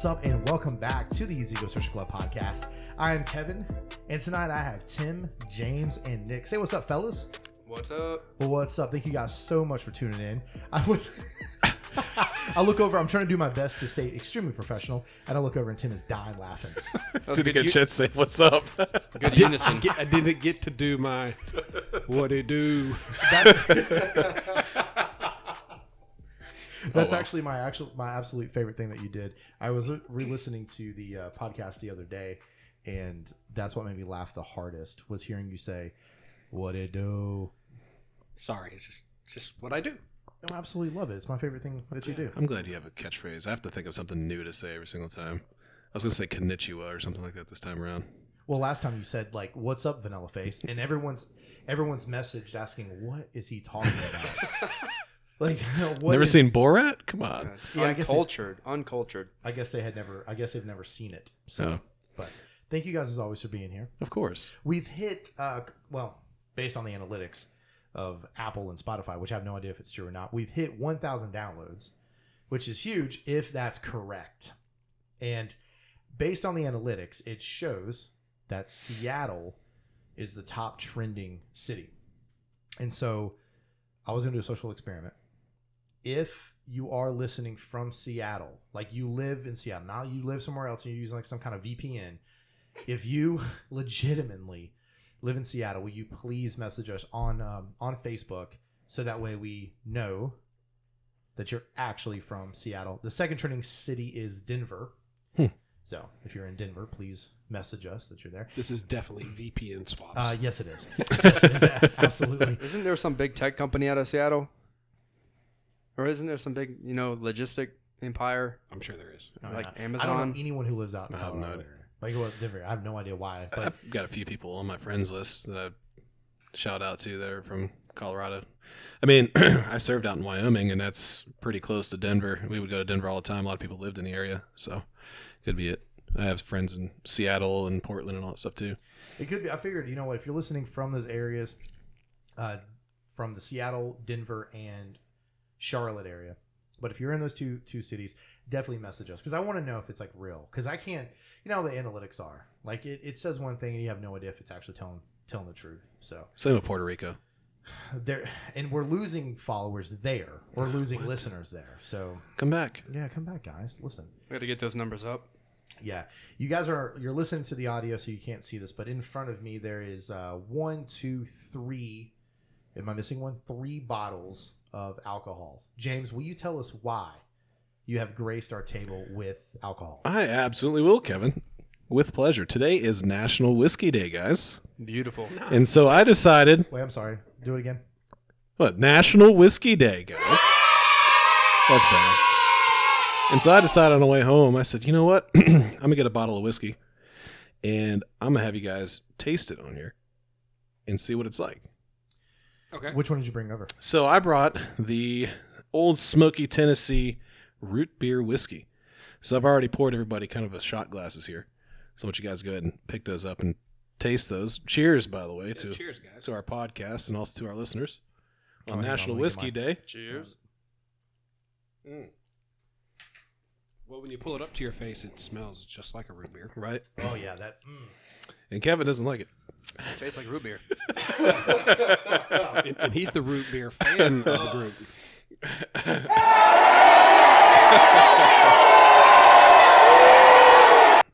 What's up, and welcome back to the Easy Go Social Club podcast. I am Kevin, and tonight I have Tim, James, and Nick. Say what's up, fellas. What's up? Well, what's up? Thank you guys so much for tuning in. I was. I look over. I'm trying to do my best to stay extremely professional, and I look over, and Tim is dying laughing. Didn't good, get u- chance to say what's up. good unison. Get- I didn't get to do my what it do. That- That's well. actually my actual my absolute favorite thing that you did. I was re-listening to the uh, podcast the other day, and that's what made me laugh the hardest was hearing you say, "What it do." Sorry, it's just it's just what I do. I absolutely love it. It's my favorite thing that you do. I'm glad you have a catchphrase. I have to think of something new to say every single time. I was going to say konnichiwa or something like that this time around. Well, last time you said like, "What's up, Vanilla Face," and everyone's everyone's messaged asking, "What is he talking about?" like, what Never is- seen Borat? Come on. Yeah, I guess it- uncultured. uncultured. I guess they had never. I guess they've never seen it. So, So, but thank you guys as always for being here. of course. We've hit, uh, well, based on the analytics of Apple and Spotify, which I have no idea if it's true or not, we've hit 1,000 downloads, which is huge if that's correct. And based on the analytics, it shows that Seattle is the top trending city. And so I was going to do a social experiment. If you are listening from Seattle, like you live in Seattle, now you live somewhere else and you're using like some kind of VPN, if you legitimately live in Seattle, will you please message us on um, on Facebook so that way we know that you're actually from Seattle. The second trending city is Denver. Hmm. So if you're in Denver, please message us that you're there. This is definitely VPN swaps. Uh, yes, it is. yes, it is. Absolutely. Isn't there some big tech company out of Seattle? Or isn't there some big, you know, logistic empire? I'm sure there is. No, Like no. I don't Amazon? know anyone who lives out in I have no Colorado. idea. Like well, Denver, I have no idea why. But I've got a few people on my friends list that I shout out to that are from Colorado. I mean, I served out in Wyoming, and that's pretty close to Denver. We would go to Denver all the time. A lot of people lived in the area, so could be it. I have friends in Seattle and Portland and all that stuff too. It could be. I figured, you know what? If you're listening from those areas, uh, from the Seattle, Denver, and Charlotte area, but if you're in those two two cities, definitely message us because I want to know if it's like real. Because I can't, you know, how the analytics are like it, it says one thing and you have no idea if it's actually telling telling the truth. So Same with Puerto Rico. there, and we're losing followers there. We're losing listeners there. So Come back. yeah, come back, guys. Listen. We got to get those numbers up. Yeah, you guys are you're listening to the audio, so you can't see this, but in front of me there is uh, one, two, three. Am I missing one? Three bottles of alcohol. James, will you tell us why you have graced our table with alcohol? I absolutely will, Kevin. With pleasure. Today is National Whiskey Day, guys. Beautiful. And so I decided, Wait, I'm sorry. Do it again. what, National Whiskey Day, guys. That's bad. And so I decided on the way home, I said, you know what? I'm going to get a bottle of whiskey and I'm going to have you guys taste it on here and see what it's like. Okay. Which one did you bring over? So I brought the Old Smoky Tennessee root beer whiskey. So I've already poured everybody kind of a shot glasses here. So I want you guys to go ahead and pick those up and taste those. Cheers, by the way, Yeah, to, cheers, guys. to our podcast and also to our listeners Oh, on hang on, National let me get Whiskey. Day. Cheers. Well, when you pull it up to your face, it smells just like a root beer. Right? Oh yeah, that. Mm. And Kevin doesn't like it. Tastes like root beer. And, and he's the root beer fan of the group.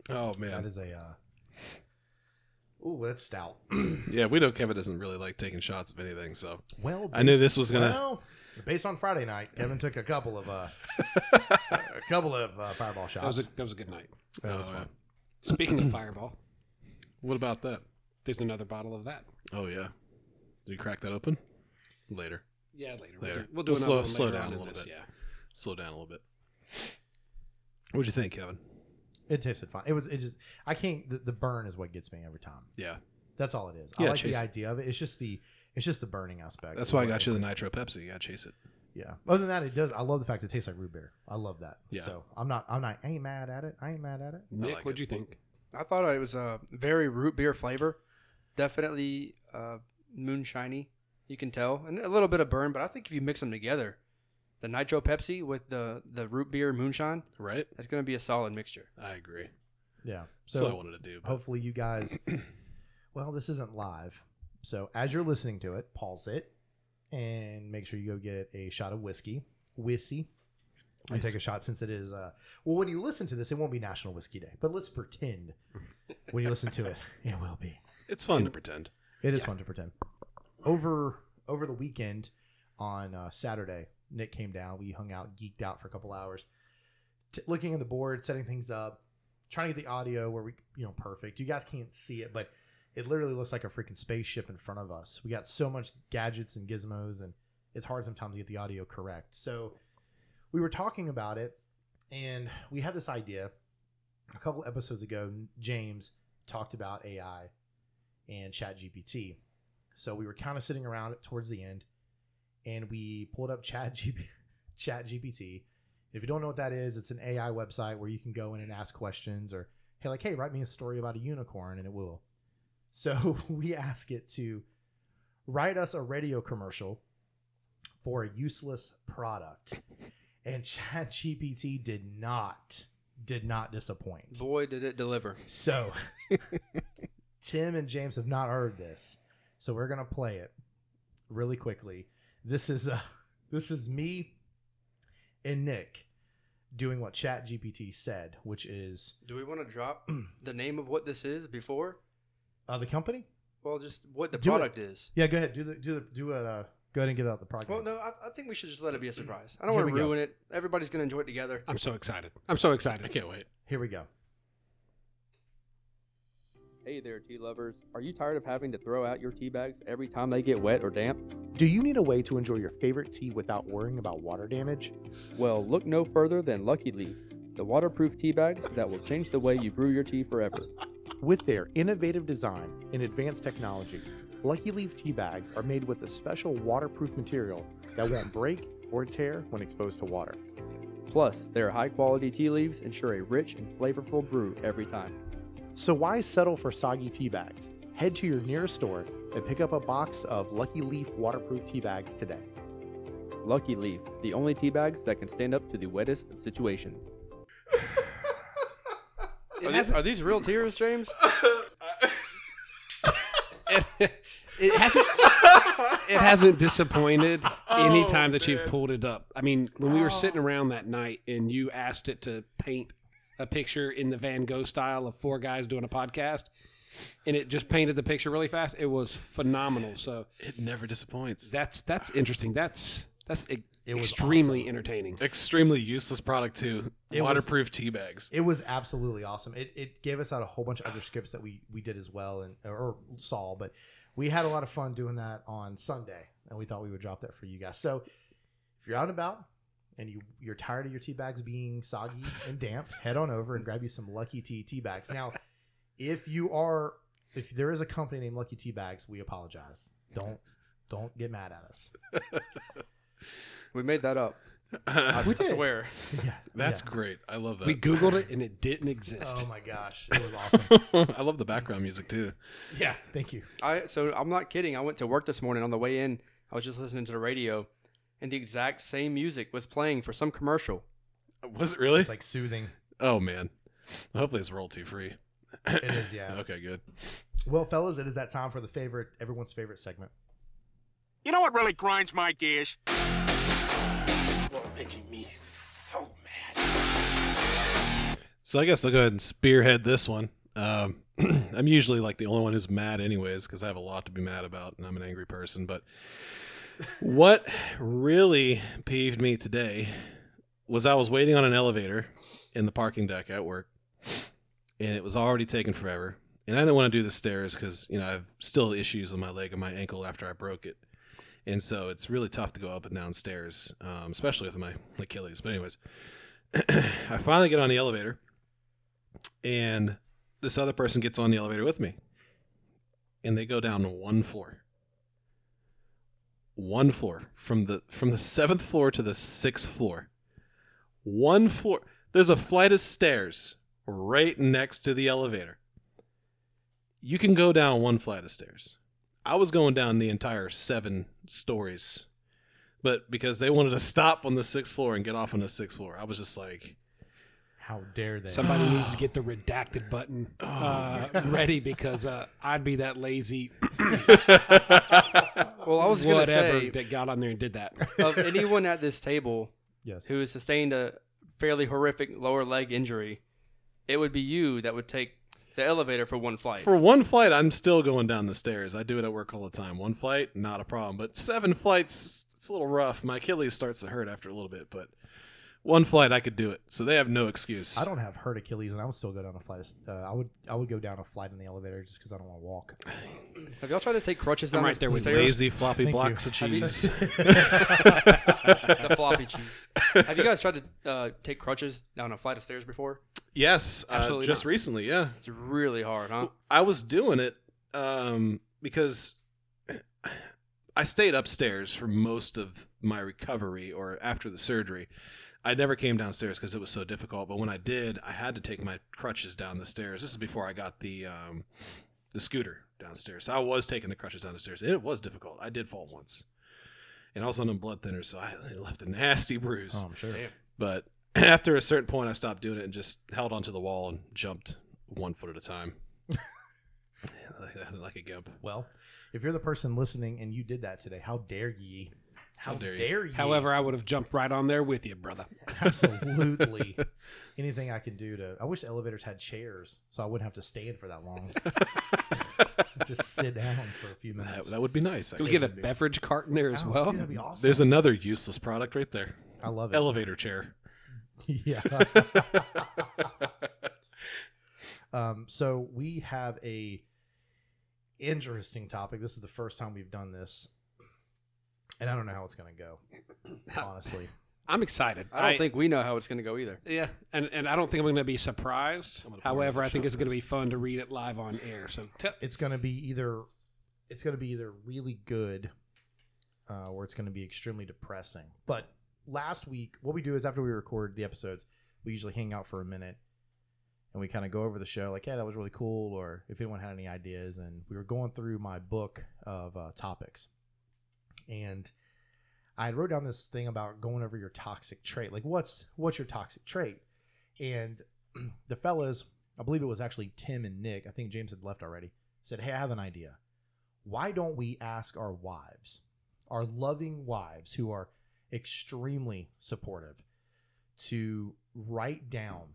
Oh man. That is a. Uh... Ooh, that's stout. Yeah, we know Kevin doesn't really like taking shots of anything, so well, I knew based- this was gonna Well, based on Friday night, Kevin took a couple of uh, a couple of uh, fireball shots. That was a that was a good night. That was Oh, fun. Speaking of Fireball, what about that? There's another bottle of that. Oh yeah. Did you crack that open? Later. Yeah, later. Later. We'll do, We'll another slow- one slow later down on a in little this, bit. Yeah. Slow down a little bit. What'd you think, Kevin? It tasted fine. It was. It just. I can't. The, the burn is what gets me every time. Yeah. That's all it is. Yeah, I like chase the it. idea of it. It's just the. It's just the burning aspect. That's why I got you the Nitro Pepsi. You gotta chase it. Yeah. Other than that, it does. I love the fact it tastes like root beer. I love that. Yeah. So I'm not. I'm not. I ain't mad at it. I ain't mad at it. Nick, like what'd it. you think? I thought it was a very root beer flavor. Definitely uh, moonshiny. You can tell, and a little bit of burn. But I think if you mix them together, the nitro Pepsi with the the root beer moonshine. Right? That's gonna be a solid mixture. I agree. Yeah. That's what I wanted to do. But hopefully you guys. well, this isn't live, so as you're listening to it, pause it, and make sure you go get a shot of whiskey, whiskey, and take a shot since it is. Uh, well, when you listen to this, it won't be National Whiskey Day, but let's pretend when you listen to it, it will be. It's fun to pretend. It is fun to pretend. Over over the weekend on uh, Saturday, Nick came down. We hung out, geeked out for a couple hours, t- looking at the board, setting things up, trying to get the audio where we, you know, perfect. You guys can't see it, but it literally looks like a freaking spaceship in front of us. We got so much gadgets and gizmos, and it's hard sometimes to get the audio correct. So we were talking about it, and we had this idea a couple episodes ago. James talked about AI and Chat GPT. So we were kind of sitting around towards the end, and we pulled up Chat GP, Chat GPT. If you don't know what that is, it's an AI website where you can go in and ask questions, or hey, like, hey, write me a story about a unicorn, and it will. So we ask it to write us a radio commercial for a useless product, and Chat GPT did not did not disappoint. Boy, did it deliver. So, Tim and James have not heard this, so we're gonna play it really quickly. This is uh, this is me and Nick doing what Chat GPT said, which is Do we want to drop the name of what this is before? uh, the company. Well, just what the Do product is. Yeah, go ahead. Do the do the do it. Uh, go ahead and give out the product. Well, no, I, I think we should just let it be a surprise. I don't want to we go. ruin it. Everybody's gonna enjoy it together. I'm so excited. I'm so excited. I can't wait. Here we go. Hey there, tea lovers. Are you tired of having to throw out your tea bags every time they get wet or damp? Do you need a way to enjoy your favorite tea without worrying about water damage? Well, look no further than Lucky Leaf, the waterproof tea bags that will change the way you brew your tea forever. With their innovative design and advanced technology, Lucky Leaf tea bags are made with a special waterproof material that won't break or tear when exposed to water. Plus, their high quality tea leaves ensure a rich and flavorful brew every time. So why settle for soggy tea bags? Head to your nearest store and pick up a box of Lucky Leaf waterproof tea bags today. Lucky Leaf, the only tea bags that can stand up to the wettest of situations. Are these, are these real tears, James? it, it hasn't. It hasn't disappointed oh, any time that you've pulled it up. I mean, when we were oh. sitting around that night and you asked it to paint a picture in the Van Gogh style of four guys doing a podcast, and it just painted the picture really fast, it was phenomenal. So It never disappoints. that's that's interesting. That's that's e- It was extremely awesome. entertaining. Extremely useless product too. It was- Waterproof tea bags. It was absolutely awesome. It, it gave us out a whole bunch of other scripts that we we did as well and or saw, but we had a lot of fun doing that on Sunday, and we thought we would drop that for you guys. So if you're out and about and you you're tired of your tea bags being soggy and damp, head on over and grab you some Lucky Tea tea bags. Now, if you are if there is a company named Lucky Tea Bags, we apologize. Don't don't get mad at us. We made that up. I We did. swear. Yeah, That's yeah. great. I love that. We googled it and it didn't exist. Oh my gosh, it was awesome. I love the background music too. yeah, thank you. I so I'm not kidding. I went to work this morning on the way in. I was just listening to the radio, and the exact same music was playing for some commercial. Was it really? It's like soothing. oh man. Hopefully it's royalty free. It is, yeah. Okay, good. Well, fellas, it is that time for the favorite, everyone's favorite segment. You know what really grinds my gears? What making me so mad. So I guess I'll go ahead and spearhead this one. Um, I'm usually like the only one who's mad, anyways, because I have a lot to be mad about, and I'm an angry person. But what really peeved me today was I was waiting on an elevator in the parking deck at work, and it was already taking forever. And I didn't want to do the stairs because you know I have still issues with my leg and my ankle after I broke it, and so it's really tough to go up and down stairs, um, especially with my Achilles. But anyways, I finally get on the elevator and this other person gets on the elevator with me and they go down one floor one floor from the from the seventh floor to the sixth floor one floor there's a flight of stairs right next to the elevator you can go down one flight of stairs i was going down the entire seven stories but because they wanted to stop on the sixth floor and get off on the sixth floor, I was just like, How dare they? Somebody needs to get the redacted button Oh, uh, ready because uh, I'd be that lazy. Well, I was gonna whatever say that got on there and did that. of anyone at this table yes. who has sustained a fairly horrific lower leg injury, it would be you that would take the elevator for one flight. for one flight, I'm still going down the stairs. I do it at work all the time. One flight, not a problem. But seven flights, it's a little rough. My Achilles starts to hurt after a little bit, but one flight, I could do it. So they have no excuse. I don't have hurt Achilles, and I would still go down a flight. Of, uh, I would I would go down a flight in the elevator just because I don't want to walk. Have y'all tried to take crutches I'm down right there with you. stairs? Lazy floppy Thank blocks you. of cheese. the floppy cheese. Have you guys tried to uh, take crutches down a flight of stairs before? yes, uh, Absolutely just not. recently, yeah. It's really hard, huh? I was doing it um, because I stayed upstairs for most of my recovery or after the surgery. I never came downstairs because it was so difficult. But when I did, I had to take my crutches down the stairs. This is before I got the um, the scooter downstairs. So I was taking the crutches down the stairs. And it was difficult. I did fall once, and I was on a blood thinner, so I left a nasty bruise. Oh, I'm sure. Damn. But after a certain point, I stopped doing it and just held onto the wall and jumped one foot at a time. like, like a gimp. Well, if you're the person listening and you did that today, how dare ye? How, How dare dare you. ye? However, I would have jumped right on there with you, brother. absolutely anything I can do to. I wish elevators had chairs so I wouldn't have to stand for that long. Just sit down for a few That, minutes. that would be nice. Can we actually. get a beverage cart in there as Oh, well? dude, that'd be awesome. There's another useless product right there. I love it. Elevator chair. yeah. um, so we have a interesting topic. This is the first time we've done this, and I don't know how it's going to go. Honestly, I'm excited. I don't think we know how it's going to go either. Yeah, and, and I don't think I'm going to be surprised. I'm gonna pour However, another I think it's going to be fun to read it live on air. So te- it's going to be either it's going to be either really good, uh, or it's going to be extremely depressing. But last week, what we do is after we record the episodes, we usually hang out for a minute. And we kind of go over the show, like, yeah, that was really cool, or if anyone had any ideas. And we were going through my book of uh, topics. And I wrote down this thing about going over your toxic trait. Like, what's what's your toxic trait? And the fellas, I believe it was actually Tim and Nick. I think James had left already. Said, "Hey, I have an idea. Why don't we ask our wives, our loving wives, who are extremely supportive, to write down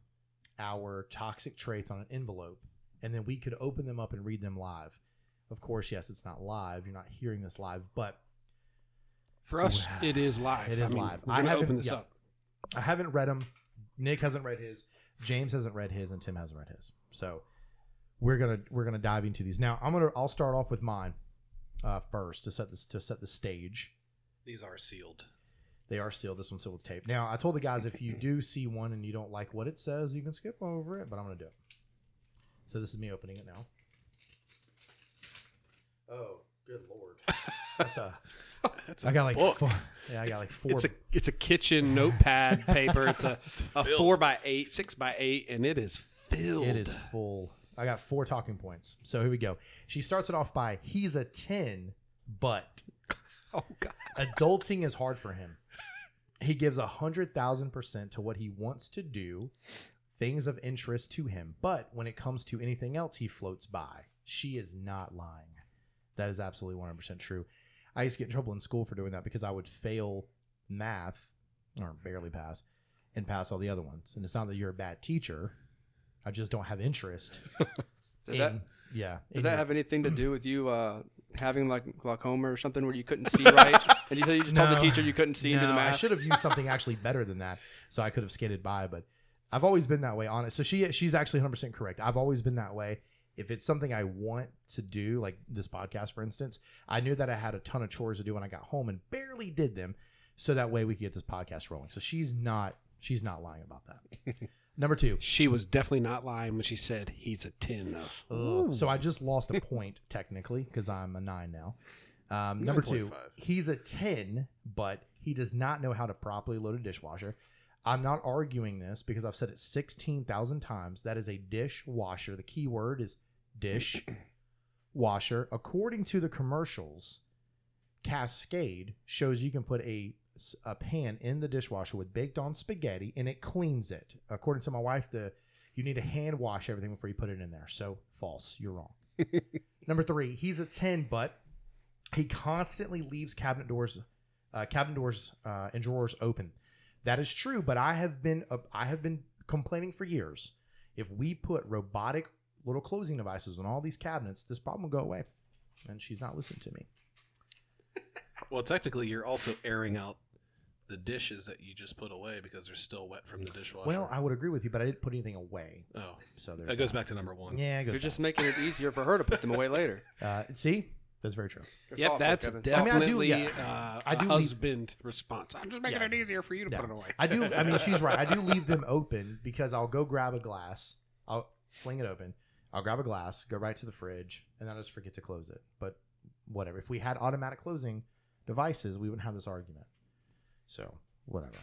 our toxic traits on an envelope, and then we could open them up and read them live. Of course, yes, it's not live. You're not hearing this live, but for us, it is live. It is I mean, live. We're I going to haven't- open this yeah. up. I haven't read them. Nick hasn't read his. James hasn't read his, and Tim hasn't read his. So we're gonna we're gonna dive into these now. I'm gonna I'll start off with mine uh, first to set this to set the stage. These are sealed. They are sealed. This one's sealed with tape. Now I told the guys if you do see one and you don't like what it says, you can skip over it. But I'm gonna do it. So this is me opening it now. Oh, good lord! That's a. That's I got like book. four, yeah, I got like four. It's a it's a kitchen notepad paper. It's a it's a four by eight, six by eight, and it is filled. It is full. I got four talking points. So here we go. She starts it off by he's a 10, but Oh god. adulting is hard for him. He gives a hundred thousand percent to what he wants to do, things of interest to him. But when it comes to anything else, he floats by. She is not lying. That is absolutely 100% true. I used to get in trouble in school for doing that because I would fail math or barely pass and pass all the other ones. And it's not that you're a bad teacher. I just don't have interest. Did that yeah. did in that your- have anything to do with you uh, having like glaucoma or something where you couldn't see right? and you said you just told the teacher you couldn't see into the No, I should have used something actually better than that, so I could have skated by. But I've always been that way. Honest. So she she's actually 100 percent correct. I've always been that way. If it's something I want to do, like this podcast, for instance, I knew that I had a ton of chores to do when I got home and barely did them, so that way we could get this podcast rolling. So she's not she's not lying about that. Number two. She was definitely not lying when she said he's a ten though. So I just lost a point technically because I'm a nine now. Um, number two, 9.5. he's a 10, but he does not know how to properly load a dishwasher. I'm not arguing this because I've said it 16,000 times. That is a dishwasher. The key word is dish washer. According to the commercials, Cascade shows you can put a a pan in the dishwasher with baked on spaghetti and it cleans it. According to my wife, the you need to hand wash everything before you put it in there. So false. You're wrong. Number three, he's a 10, but he constantly leaves cabinet doors, uh, cabinet doors uh, and drawers open. That is true, but I have been uh, I have been complaining for years. If we put robotic little closing devices on all these cabinets, this problem will go away. And she's not listening to me. Well, technically, you're also airing out the dishes that you just put away because they're still wet from the dishwasher. Well, I would agree with you, but I didn't put anything away. oh, So there's that goes back to number one. Yeah, it goes You're just making it easier for her to put them away later. Uh, see, that's very true. You're Yep, thoughtful, that's Kevin. I mean, I do- definitely yeah. uh, I do a leave- husband response. I'm just making Yeah. it easier for you to Yeah. put it away. I do. I mean, she's right. I do leave them open because I'll go grab a glass. I'll fling it open. I'll grab a glass, go right to the fridge, and then I just forget to close it. But whatever. If we had automatic closing devices, we wouldn't have this argument. So whatever.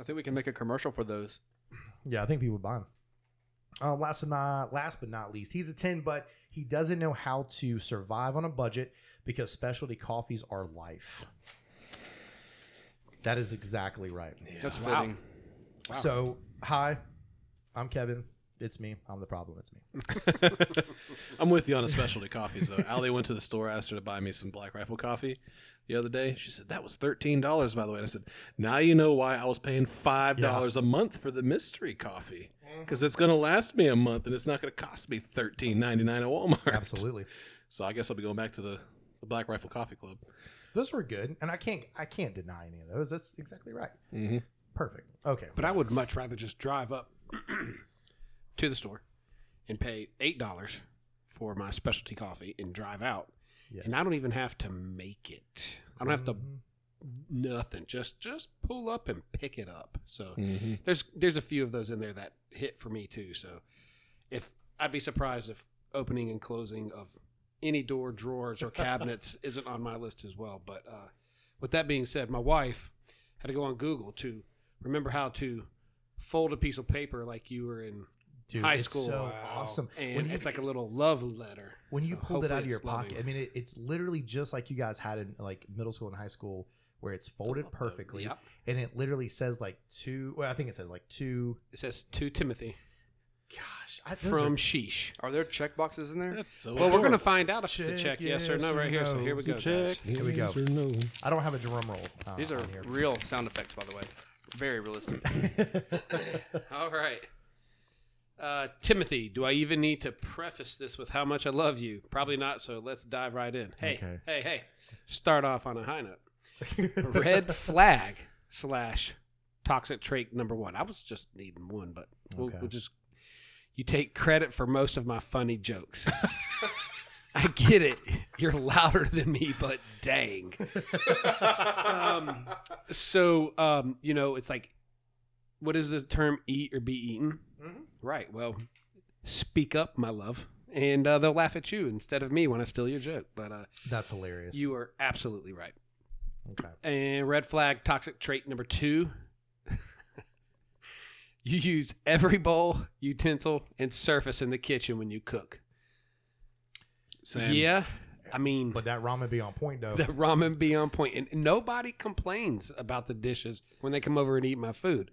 I think we can make a commercial for those. Yeah, I think people would buy them. Uh, last but not last but not least, he's a ten, but he doesn't know how to survive on a budget because specialty coffees are life. That is exactly right. That's Wow. fitting. So, hi, I'm Kevin. It's me. I'm the problem. It's me. I'm with you on a specialty coffees though. Allie went to the store, asked her to buy me some Black Rifle coffee the other day. She said that was thirteen dollars, by the way. And I said, now you know why I was paying five dollars a month for the mystery coffee because it's going to last me a month and it's not going to cost me thirteen ninety nine at Walmart. Absolutely. So I guess I'll be going back to the, the Black Rifle Coffee Club. Those were good, and I can't I can't deny any of those. That's exactly right. Mm-hmm. Perfect. Okay. But I would much rather just drive up to the store and pay eight dollars for my specialty coffee and drive out, Yes. and I don't even have to make it. I don't have to Mhm. nothing. Just just pull up and pick it up. So Mm-hmm. there's there's a few of those in there that hit for me too. So if I'd be surprised if opening and closing of any door, drawers, or cabinets isn't on my list as well. But uh, with that being said, my wife had to go on Google to remember how to fold a piece of paper like you were in Dude, high it's school. so awesome. and when you, it's like a little love letter. when you so pulled it out of your loving. pocket. I mean, it, it's literally just like you guys had in like middle school and high school, where it's folded perfectly, Yep. and it literally says like two. Well, I think it says like two. It says to Timothy I, from are- Sheesh. Are there check boxes in there? That's so. Well, we're gonna find out if it's a Check check, yes or no, or right here. So here we go. check. guys. Here we go. yes or no. I don't have a drum roll. uh, These are here. real sound effects, by the way. Very realistic. All right. Uh, Timothy, do I even need to preface this with how much I love you? Probably not, so let's dive right in. Hey, Okay. hey, hey. Start off on a high note. Red flag slash toxic trait number one. I was just needing one, but we'll, Okay. we'll just. You take credit for most of my funny jokes. I get it. You're louder than me, but dang. um, so, um, you know, it's like, what is the term eat or be eaten? Mhm. Right. Well, speak up, my love, and uh, they'll laugh at you instead of me when I steal your joke. But uh, That's hilarious. you are absolutely right. okay? And red flag toxic trait number two. You use every bowl, utensil, and surface in the kitchen when you cook. Same. Yeah. I mean, But that ramen be on point though. the ramen be on point, and nobody complains about the dishes when they come over and eat my food.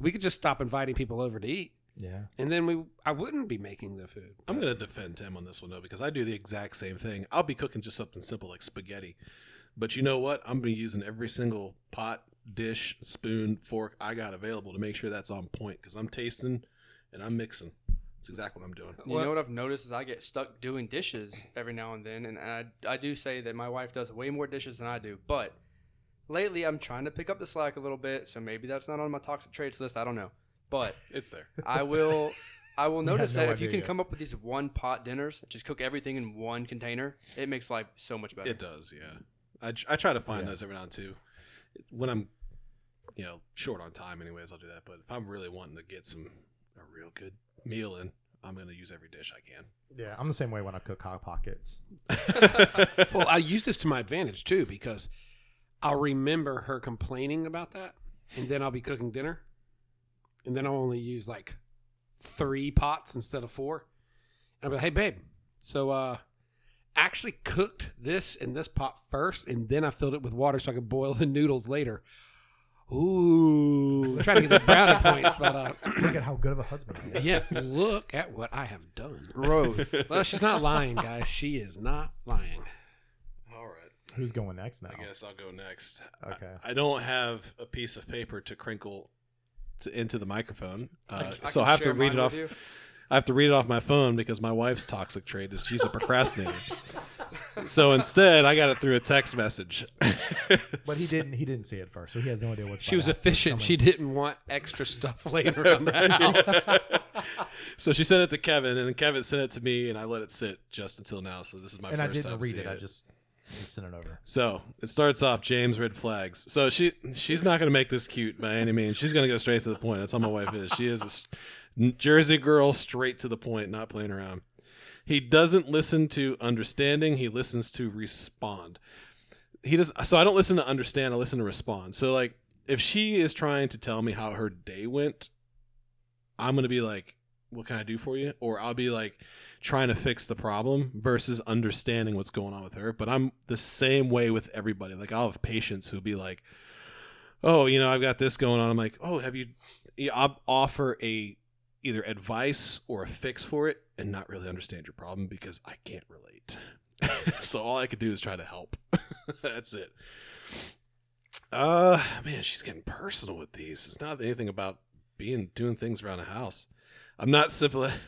We could just stop inviting people over to eat, yeah. and then we I wouldn't be making the food. I'm going to defend Tim on this one though because I do the exact same thing. I'll be cooking just something simple like spaghetti, but you know what? I'm going to be using every single pot, dish, spoon, fork I got available to make sure that's on point because I'm tasting and I'm mixing. That's exactly what I'm doing. You What- know what I've noticed is I get stuck doing dishes every now and then, and I, I do say that my wife does way more dishes than I do. But lately, I'm trying to pick up the slack a little bit, so maybe that's not on my toxic traits list. I don't know, but It's there. I will. I will notice no that if you idea can yet. come up with these one pot dinners, just cook everything in one container, it makes life so much better. It does, yeah. I, I try to find Yeah. those every now and then too. When I'm, you know, short on time, anyways, I'll do that. But if I'm really wanting to get some a real good meal in, I'm going to use every dish I can. Yeah, I'm the same way when I cook hot pockets. well, I use this to my advantage too because I'll remember her complaining about that, and then I'll be cooking dinner, and then I'll only use like three pots instead of four. And I'll be like, "Hey, babe, so uh, actually cooked this in this pot first, and then I filled it with water so I could boil the noodles later. Ooh, trying to get the brownie points, but uh, Look at how good of a husband I am. yeah, look at what I have done. Growth. Well, she's not lying, guys. She is not lying. All right. Who's going next now? I guess I'll go next. Okay. I, I don't have a piece of paper to crinkle to, into the microphone, uh, I so I have to read it off. you. I have to read it off my phone because my wife's toxic trait is she's a procrastinator. so instead, I got it through a text message. But he didn't. He didn't see it first, so he has no idea what's. She was to efficient. She didn't want extra stuff laying around the house. so she sent it to Kevin, and Kevin sent it to me, and I let it sit just until now. So this is my and first I didn't time read seeing it. I just, just sent it over. So it starts off James red flags. So she she's not going to make this cute by any means. She's going to go straight to the point. That's how my wife is. She is a s- Jersey girl, straight to the point, not playing around. He doesn't listen to understanding. He listens to respond. He does. So I don't listen to understand. I listen to respond. So like, if she is trying to tell me how her day went, I'm to be like, "What can I do for you?" Or I'll be like, trying to fix the problem versus understanding what's going on with her. But I'm the same way with everybody. Like I'll have patients who'll be like, "Oh, you know, I've got this going on." I'm like, "Oh, have you?" I'll offer a either advice or a fix for it, and not really understand your problem because I can't relate. so all I could do is try to help. That's it. Uh, man, she's getting personal with these. It's not anything about being doing things around the house. I'm not sympathetic.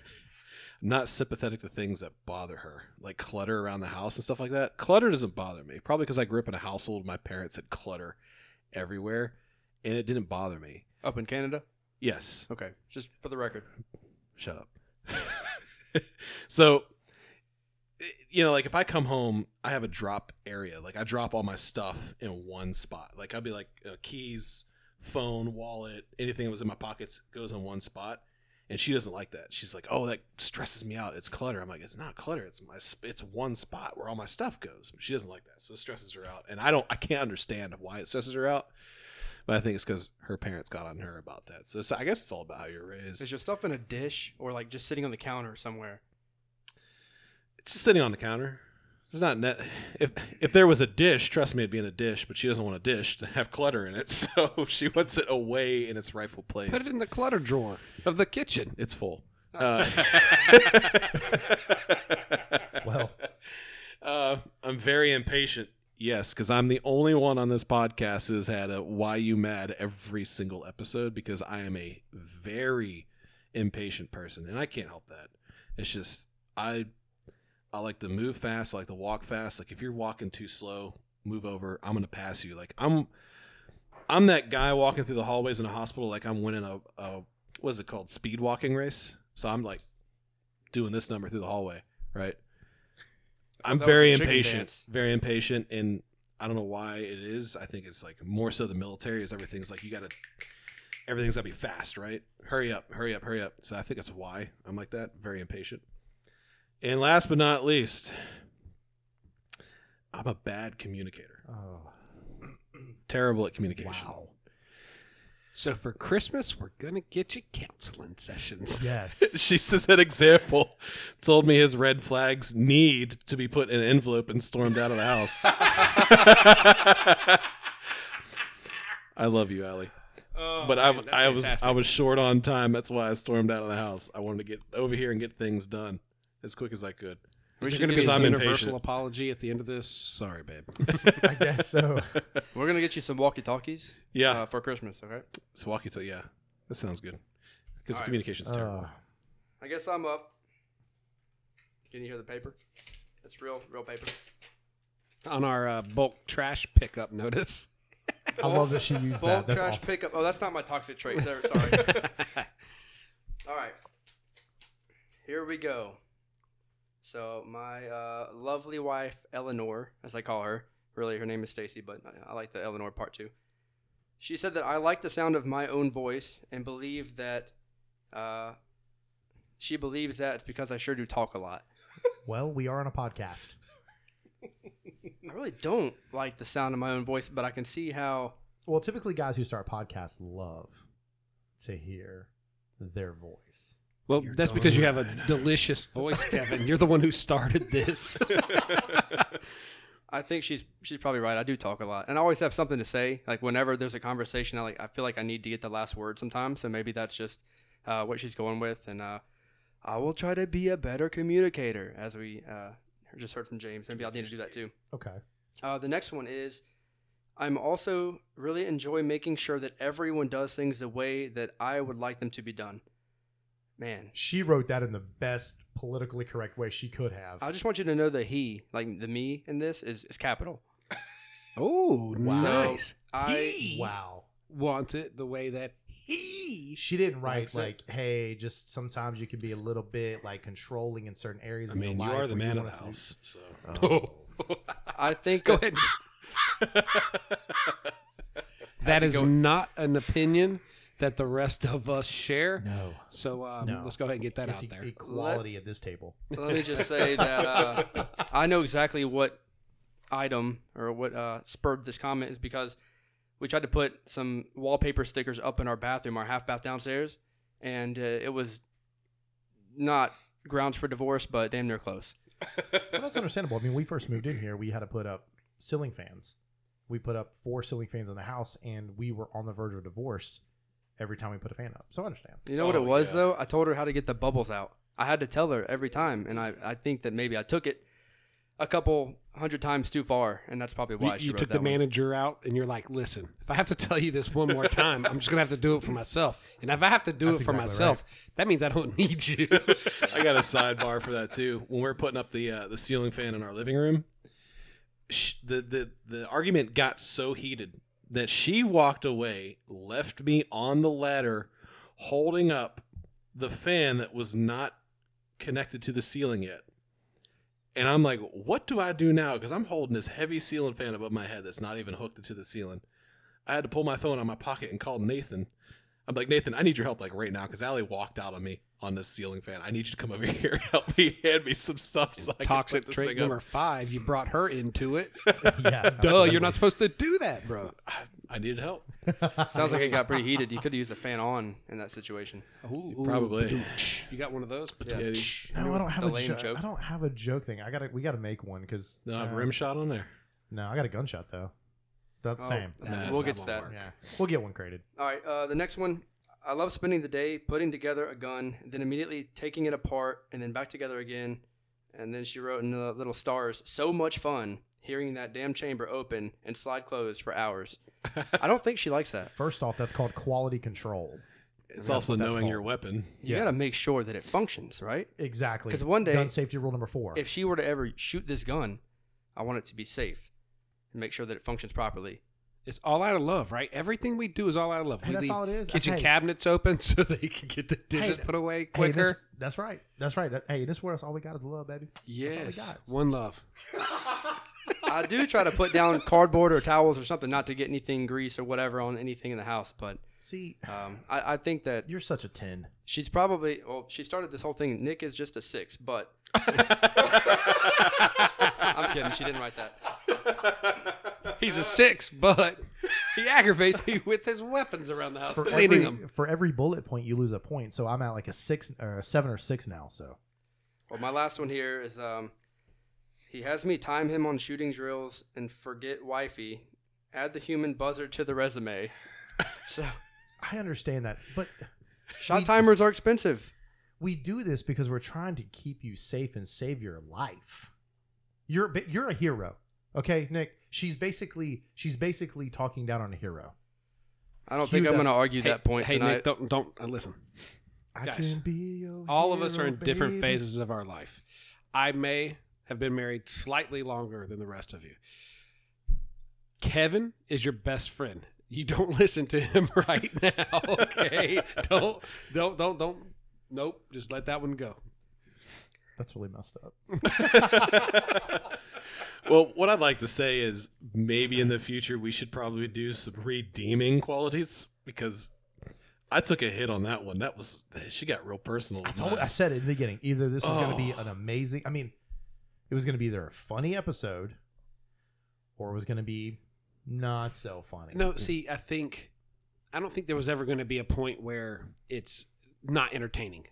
I'm not sympathetic to things that bother her, like clutter around the house and stuff like that. Clutter doesn't bother me. Probably because I grew up in a household my parents had clutter everywhere, and it didn't bother me. Up in Canada? Yes, Okay. Just for the record. shut up. so, you know, like if I come home, I have a drop area. Like I drop all my stuff in one spot. Like I'll be like uh, keys, phone, wallet, anything that was in my pockets goes in one spot. And she doesn't like that. She's like, "Oh, that stresses me out. It's clutter." I'm like, "It's not clutter. It's my. It's one spot where all my stuff goes." She doesn't like that, so it stresses her out. And I don't. I can't understand why it stresses her out. But I think it's because her parents got on her about that. So, it's, I guess it's all about how you're raised. Is your stuff in a dish or like just sitting on the counter somewhere? It's just sitting on the counter. It's not net. If if there was a dish, trust me, it'd be in a dish. But she doesn't want a dish to have clutter in it, so she wants it away in its rightful place. Put it in the clutter drawer of the kitchen. it's full. Uh, Well. uh, I'm very impatient. Yes, because I'm the only one on this podcast who's had a "Why You Mad" every single episode because I am a very impatient person, and I can't help that. It's just I I like to move fast. I like to walk fast. Like if you're walking too slow, move over. I'm gonna pass you. Like I'm I'm that guy walking through the hallways in a hospital like I'm winning a, a what is it called speed walking race. So I'm like doing this number through the hallway, right? I'm very impatient, dance. very impatient, and I don't know why it is. I think it's like more so the military is everything's like you got to everything's got to be fast, right? Hurry up, hurry up, hurry up. So I think that's why I'm like that, very impatient. And last but not least, I'm a bad communicator. Oh, Terrible at communication. wow. So for Christmas, we're gonna get you counseling sessions. Yes. She says that example told me his red flags need to be put in an envelope and stormed out of the house. I love you, Allie. Oh, but I, man, that's I was I was short on time. That's why I stormed out of the house. I wanted to get over here and get things done as quick as I could. Is should there gonna get be a I'm universal impatient. apology at the end of this? Sorry, babe. I guess so. We're gonna get you some walkie talkies. Yeah, Uh, for Christmas. Okay. so walkie to yeah, that sounds good. Because All right. communication's terrible. Uh, I guess I'm up. Can you hear the paper? It's real, real paper. On our uh, bulk trash pickup notice. I love that she used Bulk that. That's trash awesome. pickup. Oh, that's not my toxic trait. Sorry. sorry. All right. Here we go. So my uh, lovely wife Eleanor, as I call her, really her name is Stacy, but I, like the Eleanor part too. She said that I like the sound of my own voice and believe that uh, she believes that it's because I sure do talk a lot. Well, we are on a podcast. I really don't like the sound of my own voice, but I can see how. Well, typically guys who start podcasts love to hear their voice. Well, You're that's because you have a delicious voice, Kevin. You're the one who started this. I think she's she's probably right. I do talk a lot, and I always have something to say. Like whenever there's a conversation, I like I feel like I need to get the last word sometimes. So maybe that's just uh, what she's going with, and uh, I will try to be a better communicator. As we uh, just heard from James, maybe I'll need to do that too. Okay. Uh, the next one is I'm also really enjoy making sure that everyone does things the way that I would like them to be done. Man, She wrote that in the best politically correct way she could have. I just want you to know that he, like the me in this, is, is capital. oh, Wow. nice. I wow. Wants it the way that he. She didn't write Likes it. like, "Hey, just sometimes you can be a little bit like controlling in certain areas." I of your mean, you life are the where man of wanna the see- house. So. Oh. I think Go ahead. That is not an opinion that the rest of us share. No, So um, No. let's go ahead and get that it's out there. equality at this table. Let me just say that uh, I know exactly what item or what uh, spurred this comment is because we tried to put some wallpaper stickers up in our bathroom, our half bath downstairs, and uh, it was not grounds for divorce, but damn near close. Well, that's understandable. I mean, we first moved in here, we had to put up ceiling fans. We put up four ceiling fans in the house, and we were on the verge of divorce every time we put a fan up. So I understand. You know what it Oh, was yeah. though? I told her how to get the bubbles out. I had to tell her every time, and I, I think that maybe I took it a couple hundred times too far, and that's probably why You, she you wrote took that the one. manager out, and you're like, "Listen, if I have to tell you this one more time, I'm just gonna have to do it for myself. And if I have to do That's it for exactly myself, that means I don't need you." I got a sidebar for that too. When we are putting up the uh, the ceiling fan in our living room, sh- the the the argument got so heated that she walked away, left me on the ladder, holding up the fan that was not connected to the ceiling yet. And I'm like, what do I do now? Because I'm holding this heavy ceiling fan above my head that's not even hooked into the ceiling. I had to pull my phone out of my pocket and call Nathan. I'm like, Nathan, I need your help like right now because Allie walked out on me on this ceiling fan. I need you to come over here and help me hand me some stuff so I Toxic can put this trait thing number up. five. You brought her into it. yeah, Duh, you're not supposed to do that, bro. I needed help. Sounds like it got pretty heated. You could have used a fan on in that situation. Ooh, Probably. ba-doom-tsh. You got one of those? Yeah. Yeah, No, I don't have a lame joke. joke. I don't have a joke thing. I gotta. We gotta make one because No, I have uh, rim shot on there. No, I got a gunshot though. That's the Oh, same. Nah, we'll that get to won't that. work. Yeah, we'll get one created. All right, uh, the next one. I love spending the day putting together a gun, then immediately taking it apart, and then back together again. And then she wrote in the little stars, "So much fun hearing that damn chamber open and slide closed for hours." I don't think she likes that. First off, that's called quality control. It's That's also what that's knowing called. your weapon. You Yeah. gotta make sure that it functions, right? Exactly. 'Cause one day- gun safety rule number four. If she were to ever shoot this gun, I want it to be safe and make sure that it functions properly. It's all out of love, right? Everything we do is all out of love. Hey, we that's leave all it is. kitchen Hey. cabinets open so they can get the dishes Hey, put away quicker. this, that's right. That's right. That- hey, this is where that's all we got is love, baby. all we yes, got. one love. I do try to put down cardboard or towels or something, not to get anything grease or whatever on anything in the house. But See, um, I, I think that you're such a ten. She's probably well. She started this whole thing. Nick is just a six, but I'm kidding. She didn't write that. He's a six, but he aggravates me with his weapons around the house, For cleaning every, them. for every bullet point, you lose a point. So I'm at like a six or a seven or six now. So Well, my last one here is um, he has me time him on shooting drills and forget wifey. Add the human buzzer to the resume. So I understand that, but shot We- timers are expensive. We do this because we're trying to keep you safe and save your life. You're you're a hero, okay, Nick. She's basically she's basically talking down on a hero. I don't Cue think I'm that- going to argue Hey, that point hey tonight. Nick, don't don't uh, listen. I Guys, can be your All of us are hero, in different baby. phases of our life. I may have been married slightly longer than the rest of you. Kevin is your best friend. You don't listen to him right now, okay? don't don't don't don't nope, just let that one go. That's really messed up. well, what I'd like to say is maybe in the future we should probably do some redeeming qualities because I took a hit on that one. That was she got real personal. I told. I said it in the beginning. Either this is going to be Oh. an amazing. I mean, it was going to be either a funny episode, or it was going to be not so funny. No, see, I think I don't think there was ever going to be a point where it's not entertaining.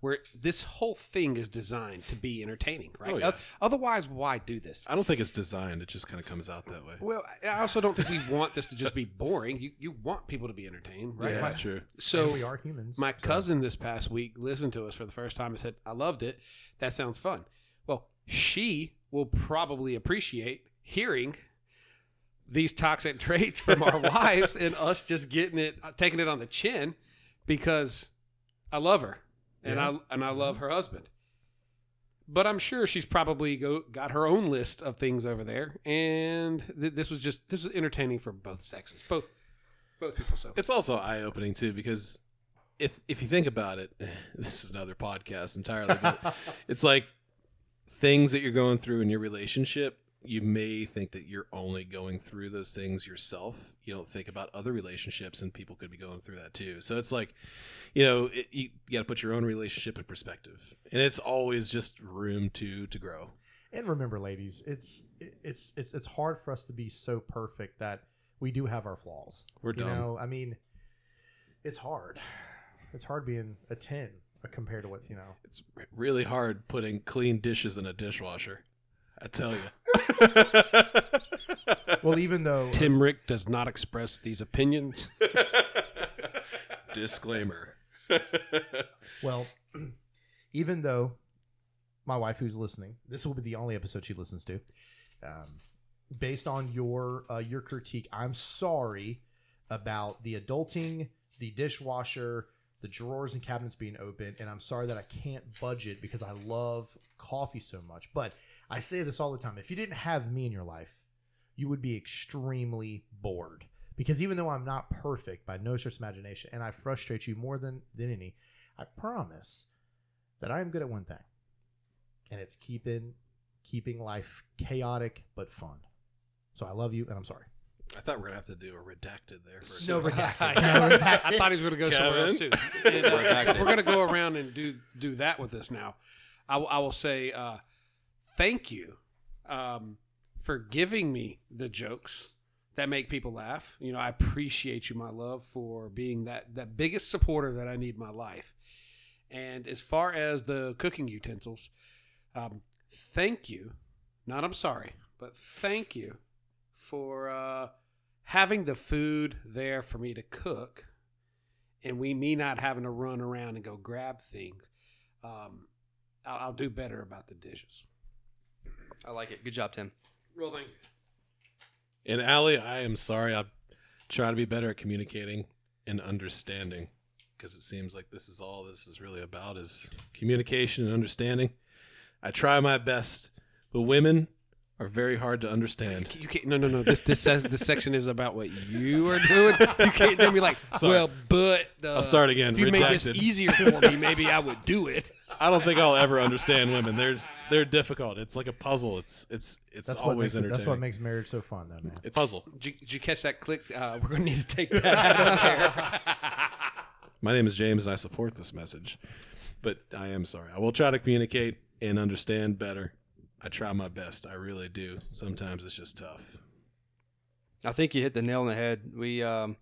where this whole thing is designed to be entertaining, right? Oh, yeah. Otherwise, why do this? I don't think it's designed. It just kind of comes out that way. Well, I also don't think we want this to just be boring. You you want people to be entertained, right? Yeah, My- true. So And we are humans. my so- cousin this past week listened to us for the first time and said, "I loved it. That sounds fun." Well, she will probably appreciate hearing these toxic traits from our wives and us just getting it, uh, taking it on the chin, because I love her and Yeah. I and I love mm-hmm. her husband. But I'm sure she's probably go, got her own list of things over there, and th- this was just this was entertaining for both sexes, both both people. So It's also eye opening too because if if you think about it, this is another podcast entirely. But it's like things that you're going through in your relationship. You may think that you're only going through those things yourself. You don't think about other relationships, and people could be going through that too. So it's like, you know, it, you, you got to put your own relationship in perspective, and it's always just room to to grow. And remember, ladies, it's it's it's it's hard for us to be so perfect that we do have our flaws. We're you dumb. know, I mean, it's hard. It's hard being a ten compared to what you know. It's really hard putting clean dishes in a dishwasher. I tell you. Well, even though Tim Rick does not express these opinions. Disclaimer. Well, even though my wife, who's listening, this will be the only episode she listens to. Um, based on your uh, your critique, I'm sorry about the adulting, the dishwasher, the drawers and cabinets being open, and I'm sorry that I can't budget because I love coffee so much. But I say this all the time: if you didn't have me in your life, you would be extremely bored. Because even though I'm not perfect by no stretch of imagination, and I frustrate you more than than any, I promise that I am good at one thing, and it's keeping keeping life chaotic but fun. So I love you, and I'm sorry. I thought we were gonna have to do a redacted there for a No second. redacted. I, No redacted. thought he was going to go somewhere else too. And, uh, we're going to go around and do do that with this now, I, will- will say uh, thank you um, for giving me the jokes that make people laugh. You know, I appreciate you, my love, for being that that biggest supporter that I need in my life. And as far as the cooking utensils, um, thank you. Not I'm sorry, but thank you for uh, having the food there for me to cook, and we me not having to run around and go grab things. Um, I'll, I'll do better about the dishes. I like it. Good job, Tim. Real thing. And Allie, I am sorry. I'm trying to be better at communicating and understanding because it seems like this is all this is really about is communication and understanding. I try my best, but women are very hard to understand. You can't. No, no, no. This this says this section is about what you are doing. You can't then be like, Sorry. well, but uh, I'll start again. If you made this easier for me, maybe I would do it. I don't think I'll ever understand women. They're they're difficult. It's like a puzzle. It's it's it's That's what always makes it, entertaining. that's what makes marriage so fun, though, man. it's a puzzle. Did you, did you catch that click? Uh, we're gonna need to take that out of there. My name is James, and I support this message. But I am sorry. I will try to communicate and understand better. I try my best. I really do. Sometimes it's just tough. I think you hit the nail on the head. We, um,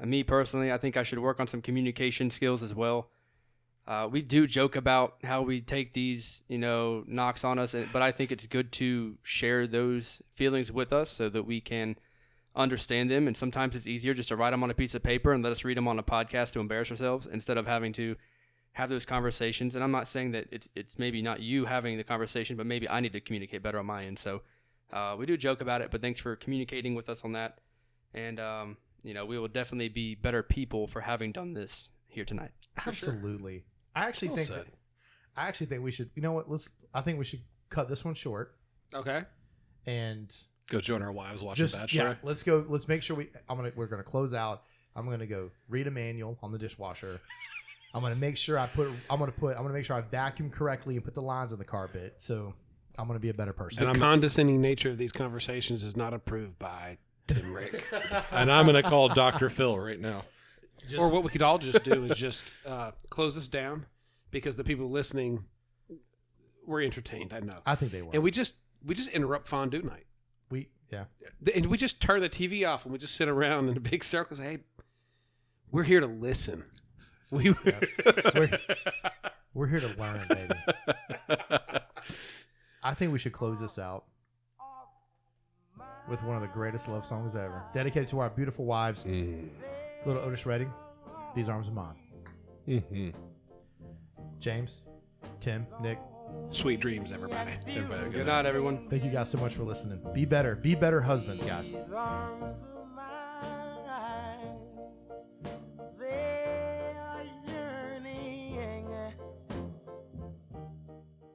uh, me personally, I think I should work on some communication skills as well. Uh, we do joke about how we take these, you know, knocks on us, but I think it's good to share those feelings with us so that we can understand them. And sometimes it's easier just to write them on a piece of paper and let us read them on a podcast to embarrass ourselves instead of having to have those conversations. And I'm not saying that it's it's maybe not you having the conversation, but maybe I need to communicate better on my end. So uh, we do joke about it, but thanks for communicating with us on that. And um, you know, we will definitely be better people for having done this here tonight. Absolutely. I actually Well think. said. I actually think we should. You know what? Let's. I think we should cut this one short okay. and Go join our wives watching just Bachelor. yeah. Let's go. Let's make sure we. I'm gonna. We're gonna close out. I'm gonna go read a manual on the dishwasher. I'm gonna make sure I put. I'm gonna put. I'm gonna make sure I vacuum correctly and put the lines on the carpet. So I'm gonna be a better person. And The I'm- condescending nature of these conversations is not approved by Tim Rick. And I'm going to call Dr. Phil right now. Or what we could all just do is just uh, close this down because the people listening were entertained. I know, I think they were. and we just we just interrupt fondue night, we yeah. and we just turn the TV off and we just sit around in a big circle. and Say, hey, we're here to listen. We We're, we're here to learn, baby. I think we should close this out with one of the greatest love songs ever, dedicated to our beautiful wives, Mm. Little Otis Redding. These arms of mine. Mm-hmm. James, Tim, Nick, Sweet dreams, everybody. Everybody, Good night, everyone. thank you guys so much for listening. Be better. Be better husbands, guys.